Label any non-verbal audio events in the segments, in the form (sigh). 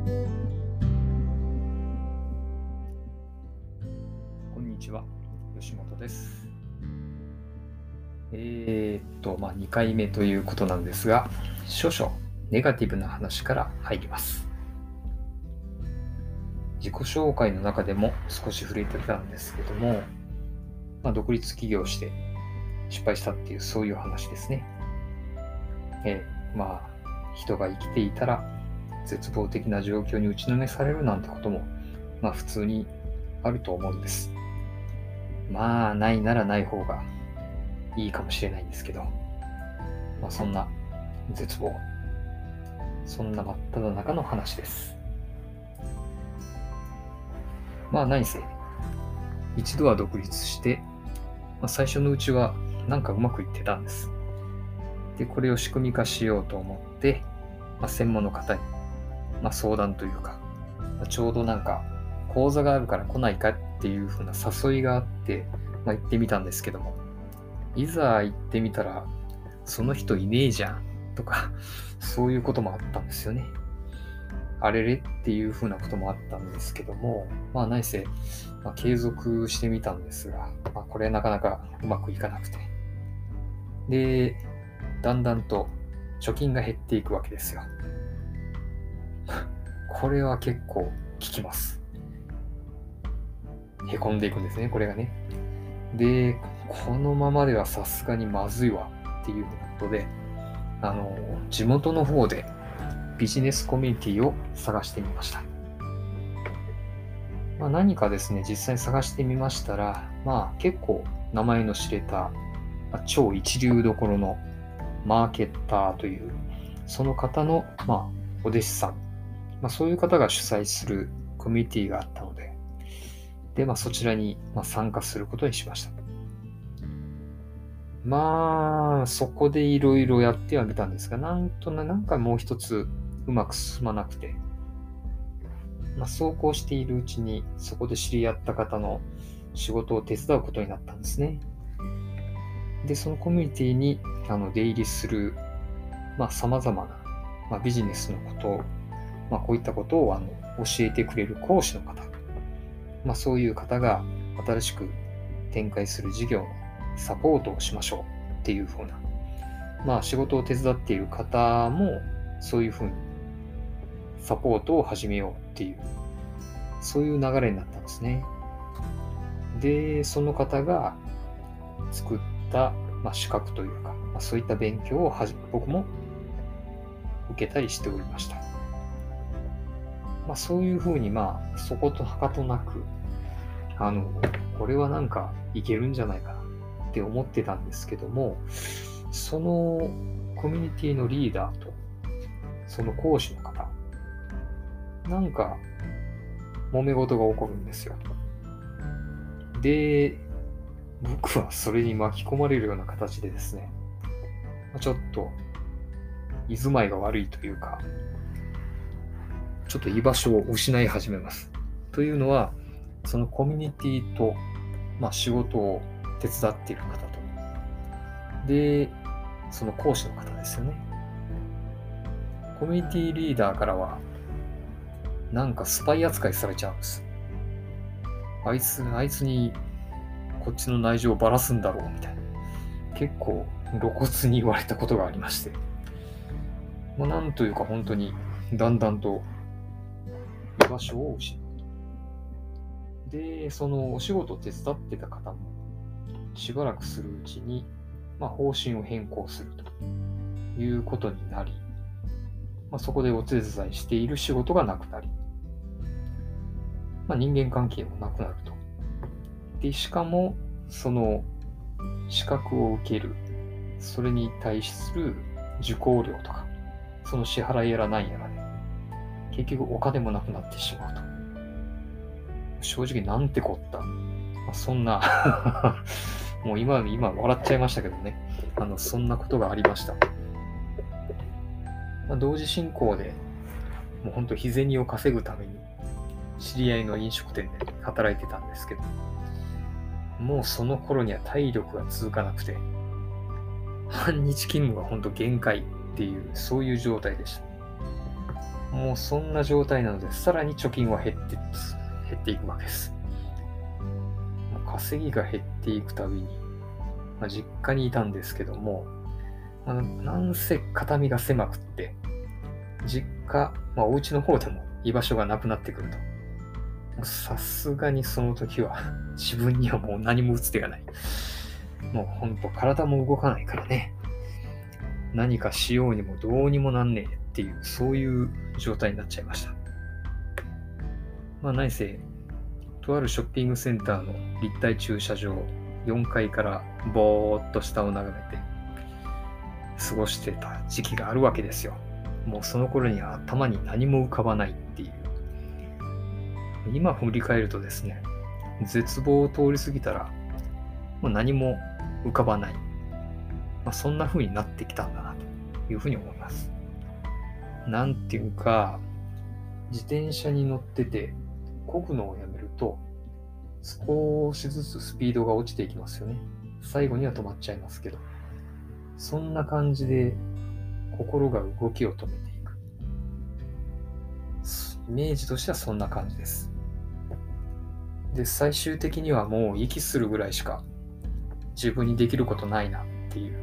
こんにちは、吉本です。えー、っと、まあ、2回目ということなんですが、少々ネガティブな話から入ります。自己紹介の中でも少し触れてたんですけども、まあ、独立起業して失敗したっていうそういう話ですね。えーまあ、人が生きていたら絶望的な状況に打ちのめされるなんてことも、まあ普通にあると思うんです。まあ、ないならない方がいいかもしれないんですけど、まあそんな絶望、そんな真っ只中の話です。まあ何せ、一度は独立して、まあ、最初のうちはなんかうまくいってたんです。で、これを仕組み化しようと思って、まあ、専門の方に、まあ、相談というか、まあちょうどなんか講座があるから来ないかっていう風な誘いがあって、まあ、行ってみたんですけども、いざ行ってみたら、その人いねえじゃんとか、そういうこともあったんですよね。あれれっていう風なこともあったんですけども、まあ何せ、まあ、継続してみたんですが、まあ、これなかなかうまくいかなくて。で、だんだんと貯金が減っていくわけですよ。これは結構効きます。へこんでいくんですね、これがね。で、このままではさすがにまずいわっていうことで、あの、地元の方でビジネスコミュニティを探してみました。まあ、何かですね、実際に探してみましたら、まあ結構名前の知れた、まあ超一流どころのマーケッターという、その方の、まあ、お弟子さん、まあ、そういう方が主催するコミュニティがあったので、で、まあ、そちらに、参加することにしました。まあ、そこでいろいろやってはみたんですが、なんとな、なんかもう一つうまく進まなくて、まあ、そうこうしているうちに、そこで知り合った方の仕事を手伝うことになったんですね。で、そのコミュニティにあの出入りする、まあ、様々な、まあ、ビジネスのこと、まあ、こういったことをあの教えてくれる講師の方、まあ、そういう方が新しく展開する事業のサポートをしましょうっていうふうな、まあ、仕事を手伝っている方もそういうふうにサポートを始めようっていう、そういう流れになったんですね。で、その方が作った、まあ、資格というか、まあ、そういった勉強をはじ僕も受けたりしておりました。まあ、そういうふうに、まあ、そことはかとなく、あの、これはなんかいけるんじゃないかなって思ってたんですけども、そのコミュニティのリーダーと、その講師の方、なんか揉め事が起こるんですよ。で、僕はそれに巻き込まれるような形でですね、ちょっと居住まいが悪いというか、ちょっと居場所を失い始めます。というのは、そのコミュニティと、まあ、仕事を手伝っている方と、で、その講師の方ですよね。コミュニティリーダーからは、なんかスパイ扱いされちゃうんです。あいつ、あいつにこっちの内情をばらすんだろうみたいな。結構露骨に言われたことがありまして。まあ、なんというか本当にだんだんと居場所を失う。で、そのお仕事を手伝ってた方もしばらくするうちに、まあ、方針を変更するということになり、まあ、そこでお手伝いしている仕事がなくなり、まあ、人間関係もなくなると。で、しかも、その資格を受ける、それに対する受講料とか、その支払いやらないやら、結局お金もなくなってしまうと。正直なんてこった。まあ、そんな (laughs) もう今、今笑っちゃいましたけどね。あの、そんなことがありました。まあ、同時進行で、もう本当日銭を稼ぐために、知り合いの飲食店で働いてたんですけど、もうその頃には体力が続かなくて、半日勤務が本当限界っていう、そういう状態でした。もうそんな状態なので、さらに貯金は減って、減っていくわけです。もう稼ぎが減っていくたびに、まあ、実家にいたんですけども、あなんせ肩身が狭くって、実家、まあ、お家の方でも居場所がなくなってくると。さすがにその時は自分にはもう何も打つ手がない。もうほんと体も動かないからね。何かしようにもどうにもなんねえっていう、そういう状態になっちゃいました。まあ何せ、とあるショッピングセンターの立体駐車場、4階からぼーっと下を眺めて過ごしてた時期があるわけですよ。もうその頃には頭に何も浮かばないっていう。今振り返るとですね、絶望を通り過ぎたら、もう何も浮かばない。まあ、そんな風になってきたんだなというふうに思います。なんていうか、自転車に乗ってて、漕ぐのをやめると、少しずつスピードが落ちていきますよね。最後には止まっちゃいますけど。そんな感じで心が動きを止めていく。イメージとしてはそんな感じです。で、最終的にはもう息するぐらいしか自分にできることないなっていう。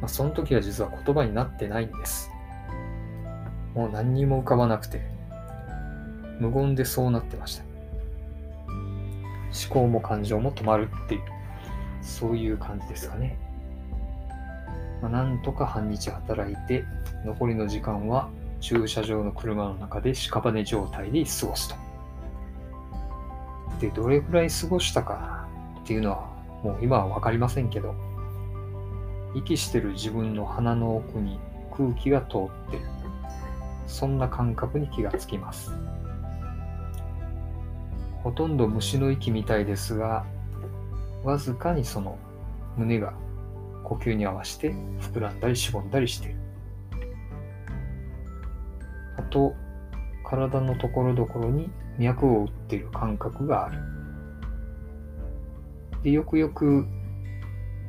まあ、その時は実は言葉になってないんです。もう何にも浮かばなくて、無言でそうなってました。思考も感情も止まるっていう、そういう感じですかね。まあ、なんとか半日働いて、残りの時間は駐車場の車の中で屍状態で過ごすと。で、どれくらい過ごしたかっていうのは、もう今は分かりませんけど、息してる自分の鼻の奥に空気が通ってる。そんな感覚に気がつきます。ほとんど虫の息みたいですが、わずかにその胸が呼吸に合わせて膨らんだりしぼんだりしている。あと、体のところどころに脈を打っている感覚がある。で、よくよく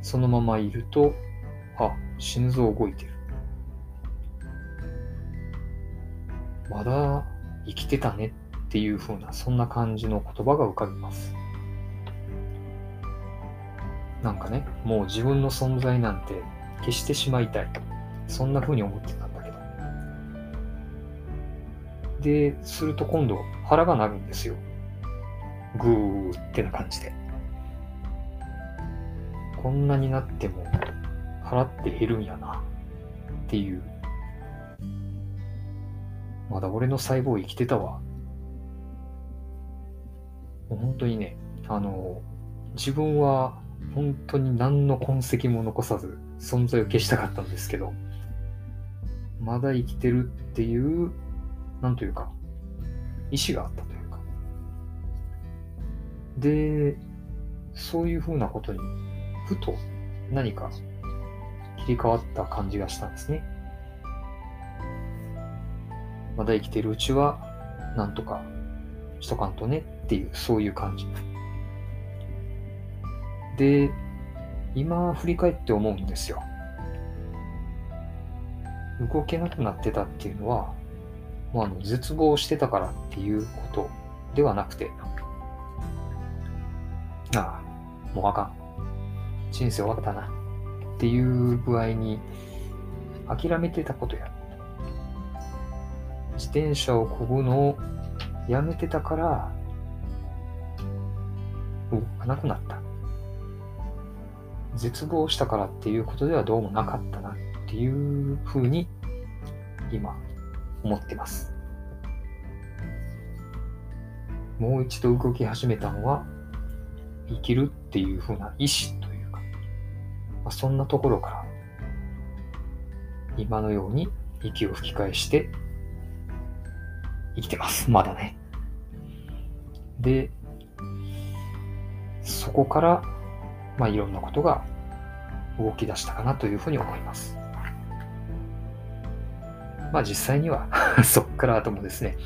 そのままいると、あ、心臓動いてる。まだ生きてたねっていう風な、そんな感じの言葉が浮かびます。なんかね、もう自分の存在なんて消してしまいたい。そんな風に思ってたんだけど。で、すると今度腹が鳴るんですよ。グーってな感じで。こんなになっても腹って減るんやなっていう。まだ俺の細胞生きてたわ。もう本当にね、あの、自分は本当に何の痕跡も残さず存在を消したかったんですけど、まだ生きてるっていう、なんというか、意志があったというか。で、そういうふうなことに、ふと何か切り替わった感じがしたんですね。まだ生きてるうちは、なんとかしとかんとねっていう、そういう感じ。で、今振り返って思うんですよ。動けなくなってたっていうのは、もうあの絶望してたからっていうことではなくて、ああ、もうあかん。人生終わったな。っていう具合に諦めてたことや。自転車をこぐのをやめてたから、動かなくなった。絶望したからっていうことではどうもなかったなっていうふうに今思ってます。もう一度動き始めたのは生きるっていうふうな意志というか、まあ、そんなところから今のように息を吹き返して生きてます。まだね。で、そこからまあ、いろんなことが動き出したかなというふうに思います。まあ実際には (laughs) そっから後もですね、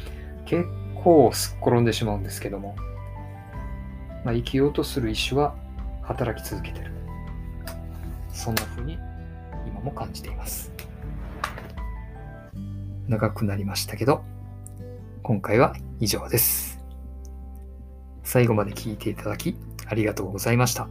結構すっ転んでしまうんですけども、まあ、生きようとする意志は働き続けてる。そんなふうに今も感じています。長くなりましたけど、今回は以上です。最後まで聞いていただきありがとうございました。